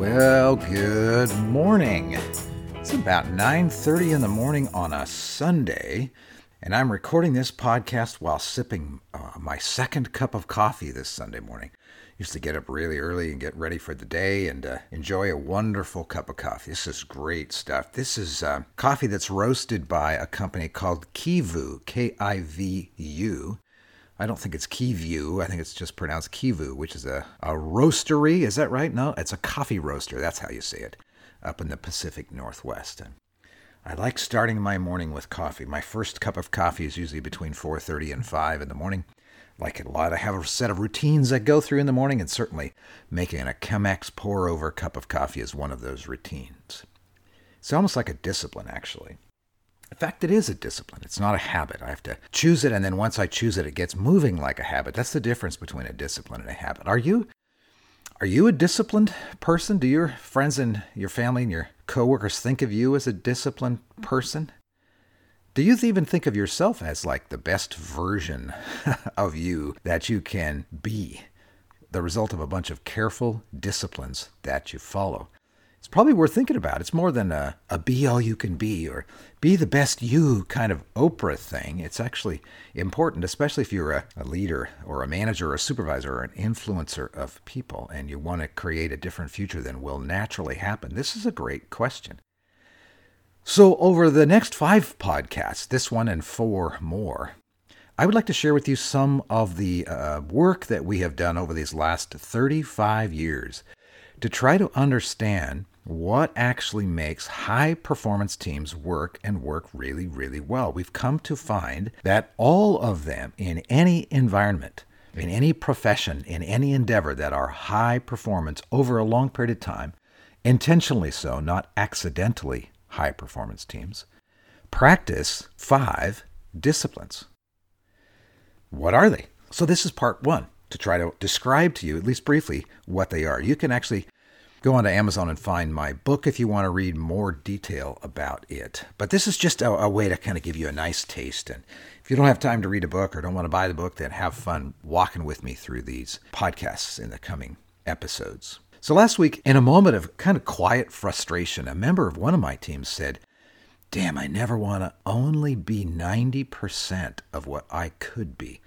Well, good morning. It's about 9:30 in the morning on a Sunday, and I'm recording this podcast while sipping uh, my second cup of coffee this Sunday morning. Used to get up really early and get ready for the day and uh, enjoy a wonderful cup of coffee. This is great stuff. This is uh, coffee that's roasted by a company called Kivu, K I V U. I don't think it's Kivu. I think it's just pronounced Kivu, which is a, a roastery. Is that right? No, it's a coffee roaster. That's how you say it up in the Pacific Northwest. And I like starting my morning with coffee. My first cup of coffee is usually between 4:30 and 5 in the morning. Like a lot. I have a set of routines I go through in the morning, and certainly making a Chemex pour over cup of coffee is one of those routines. It's almost like a discipline, actually. In fact, it is a discipline. It's not a habit. I have to choose it, and then once I choose it, it gets moving like a habit. That's the difference between a discipline and a habit. Are you? Are you a disciplined person? Do your friends and your family and your coworkers think of you as a disciplined person? Do you even think of yourself as like the best version of you that you can be? The result of a bunch of careful disciplines that you follow it's probably worth thinking about. It's more than a, a be all you can be or be the best you kind of Oprah thing. It's actually important, especially if you're a, a leader or a manager or a supervisor or an influencer of people and you want to create a different future than will naturally happen. This is a great question. So, over the next five podcasts, this one and four more, I would like to share with you some of the uh, work that we have done over these last 35 years to try to understand what actually makes high performance teams work and work really, really well. We've come to find that all of them in any environment, in any profession, in any endeavor that are high performance over a long period of time, intentionally so, not accidentally high performance teams, practice five disciplines. What are they? So, this is part one to try to describe to you, at least briefly, what they are. You can actually go on to Amazon and find my book if you want to read more detail about it. But this is just a, a, way to kind of give you a nice taste. And if you don't have time to read a book or don't want to buy the book, then have fun walking with me through these podcasts in the coming episodes. So last week, in a moment of kind of quiet frustration, a member of one of my teams said, Damn, I never want to only be 90% of what I could be.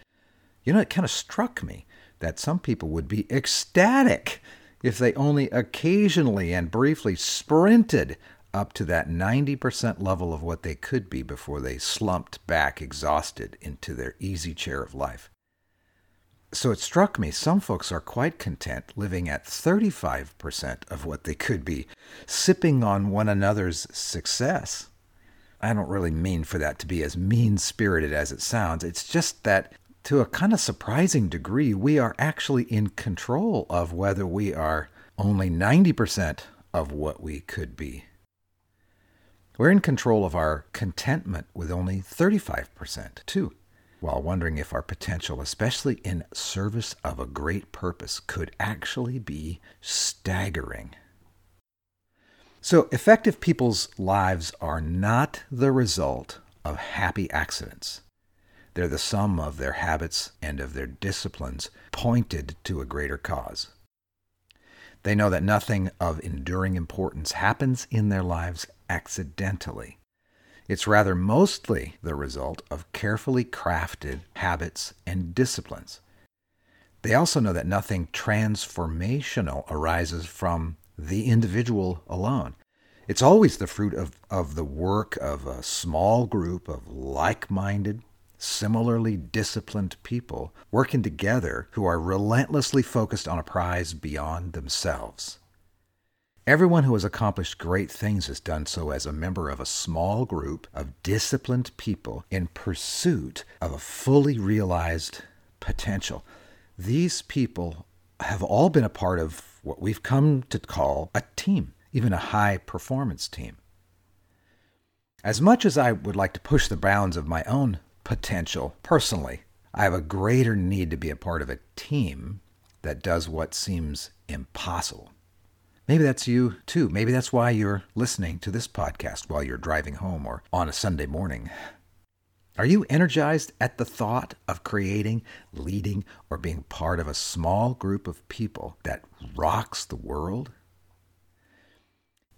You know, it kind of struck me that some people would be ecstatic if they only occasionally and briefly sprinted up to that 90% level of what they could be before they slumped back exhausted into their easy chair of life. So it struck me some folks are quite content living at 35% of what they could be, sipping on one another's success. I don't really mean for that to be as mean spirited as it sounds. It's just that to a kind of surprising degree, we are actually in control of whether we are only 90% of what we could be. We're in control of our contentment with only 35%, too, while wondering if our potential, especially in service of a great purpose, could actually be staggering. So, effective people's lives are not the result of happy accidents. They're the sum of their habits and of their disciplines pointed to a greater cause. They know that nothing of enduring importance happens in their lives accidentally. It's rather mostly the result of carefully crafted habits and disciplines. They also know that nothing transformational arises from the individual alone. It's always the fruit of, of the work of a small group of like minded, similarly disciplined people working together who are relentlessly focused on a prize beyond themselves. Everyone who has accomplished great things has done so as a member of a small group of disciplined people in pursuit of a fully realized potential. These people have all been a part of what we've come to call a team, even a high performance team. As much as I would like to push the bounds of my own potential personally, I have a greater need to be a part of a team that does what seems impossible. Maybe that's you too. Maybe that's why you're listening to this podcast while you're driving home or on a Sunday morning. Are you energized at the thought of creating, leading, or being part of a small group of people that rocks the world?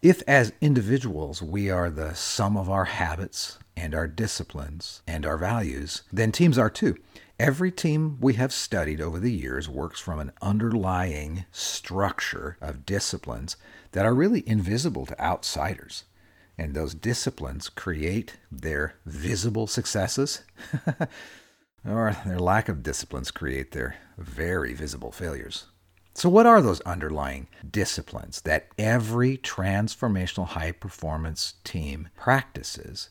If, as individuals, we are the sum of our habits and our disciplines and our values, then teams are too. Every team we have studied over the years works from an underlying structure of disciplines that are really invisible to outsiders. And those disciplines create their visible successes, or their lack of disciplines create their very visible failures. So, what are those underlying disciplines that every transformational high performance team practices?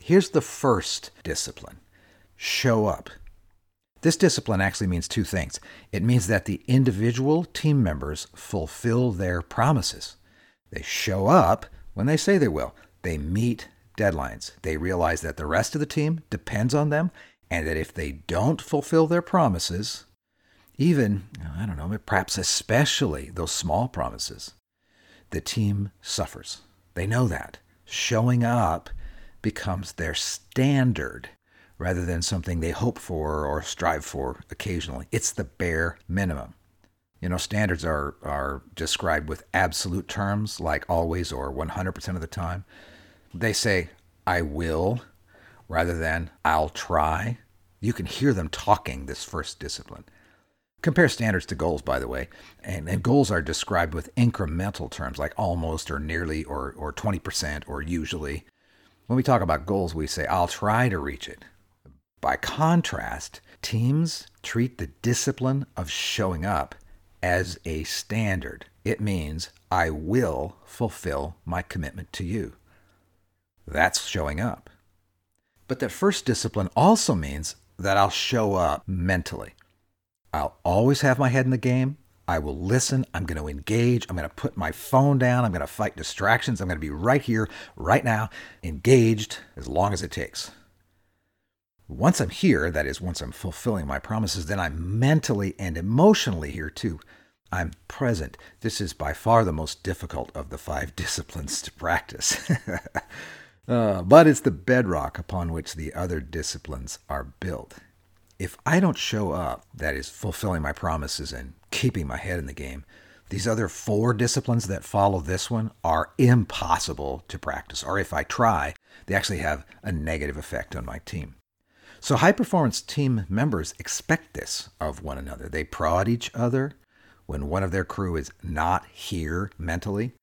Here's the first discipline show up. This discipline actually means two things. It means that the individual team members fulfill their promises. They show up when they say they will. They meet deadlines. They realize that the rest of the team depends on them and that if they don't fulfill their promises, even, I don't know, perhaps especially those small promises, the team suffers. They know that. Showing up becomes their standard rather than something they hope for or strive for occasionally. It's the bare minimum. You know, standards are, are described with absolute terms like always or 100% of the time. They say, I will, rather than I'll try. You can hear them talking this first discipline. Compare standards to goals, by the way. And, and goals are described with incremental terms like almost or nearly or, or 20% or usually. When we talk about goals, we say, I'll try to reach it. By contrast, teams treat the discipline of showing up as a standard. It means I will fulfill my commitment to you. That's showing up. But that first discipline also means that I'll show up mentally. I'll always have my head in the game. I will listen. I'm going to engage. I'm going to put my phone down. I'm going to fight distractions. I'm going to be right here, right now, engaged as long as it takes. Once I'm here, that is, once I'm fulfilling my promises, then I'm mentally and emotionally here too. I'm present. This is by far the most difficult of the five disciplines to practice. uh, but it's the bedrock upon which the other disciplines are built. If I don't show up, that is, fulfilling my promises and keeping my head in the game, these other four disciplines that follow this one are impossible to practice. Or if I try, they actually have a negative effect on my team. So high performance team members expect this of one another. They prod each other when one of their crew is not here mentally.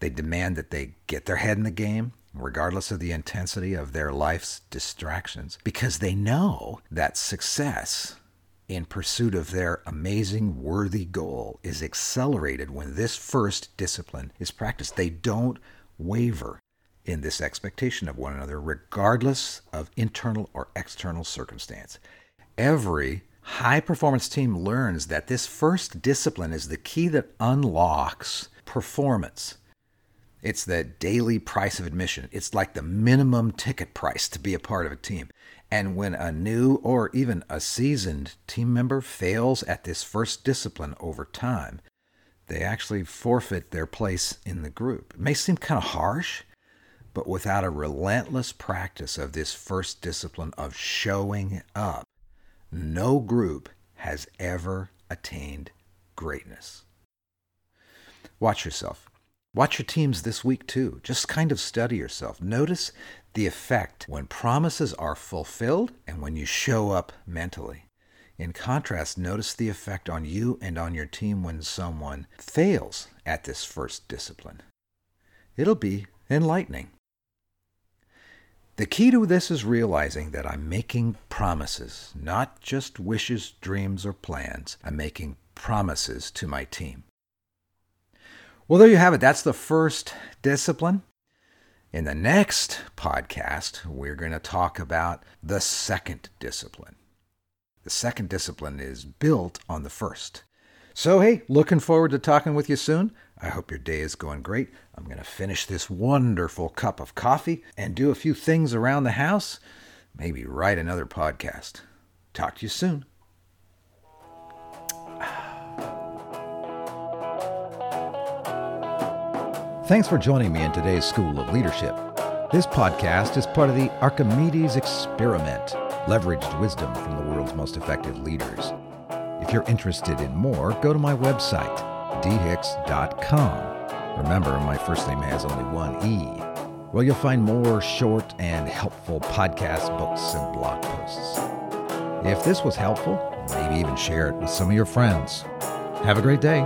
They demand that they get their head in the game, regardless of the intensity of their life's distractions, because they know that success in pursuit of their amazing, worthy goal is accelerated when this first discipline is practiced. They don't waver in this expectation of one another, regardless of internal or external circumstance. Every high performance team learns that this first discipline is the key that unlocks performance. It's the daily price of admission. It's like the minimum ticket price to be a part of a team. And when a new or even a seasoned team member fails at this first discipline over time, they actually forfeit their place in the group. It may seem kind of harsh, but without a relentless practice of this first discipline of showing up, no group has ever attained greatness. Watch yourself. Watch your teams this week too. Just kind of study yourself. Notice the effect when promises are fulfilled and when you show up mentally. In contrast, notice the effect on you and on your team when someone fails at this first discipline. It'll be enlightening. The key to this is realizing that I'm making promises, not just wishes, dreams, or plans. I'm making promises to my team. Well, there you have it. That's the first discipline. In the next podcast, we're going to talk about the second discipline. The second discipline is built on the first. So, hey, looking forward to talking with you soon. I hope your day is going great. I'm going to finish this wonderful cup of coffee and do a few things around the house, maybe write another podcast. Talk to you soon. Thanks for joining me in today's School of Leadership. This podcast is part of the Archimedes Experiment, leveraged wisdom from the world's most effective leaders. If you're interested in more, go to my website, dehicks.com. Remember, my first name has only one E. Well, you'll find more short and helpful podcast, books, and blog posts. If this was helpful, maybe even share it with some of your friends. Have a great day.